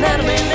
Entretenerme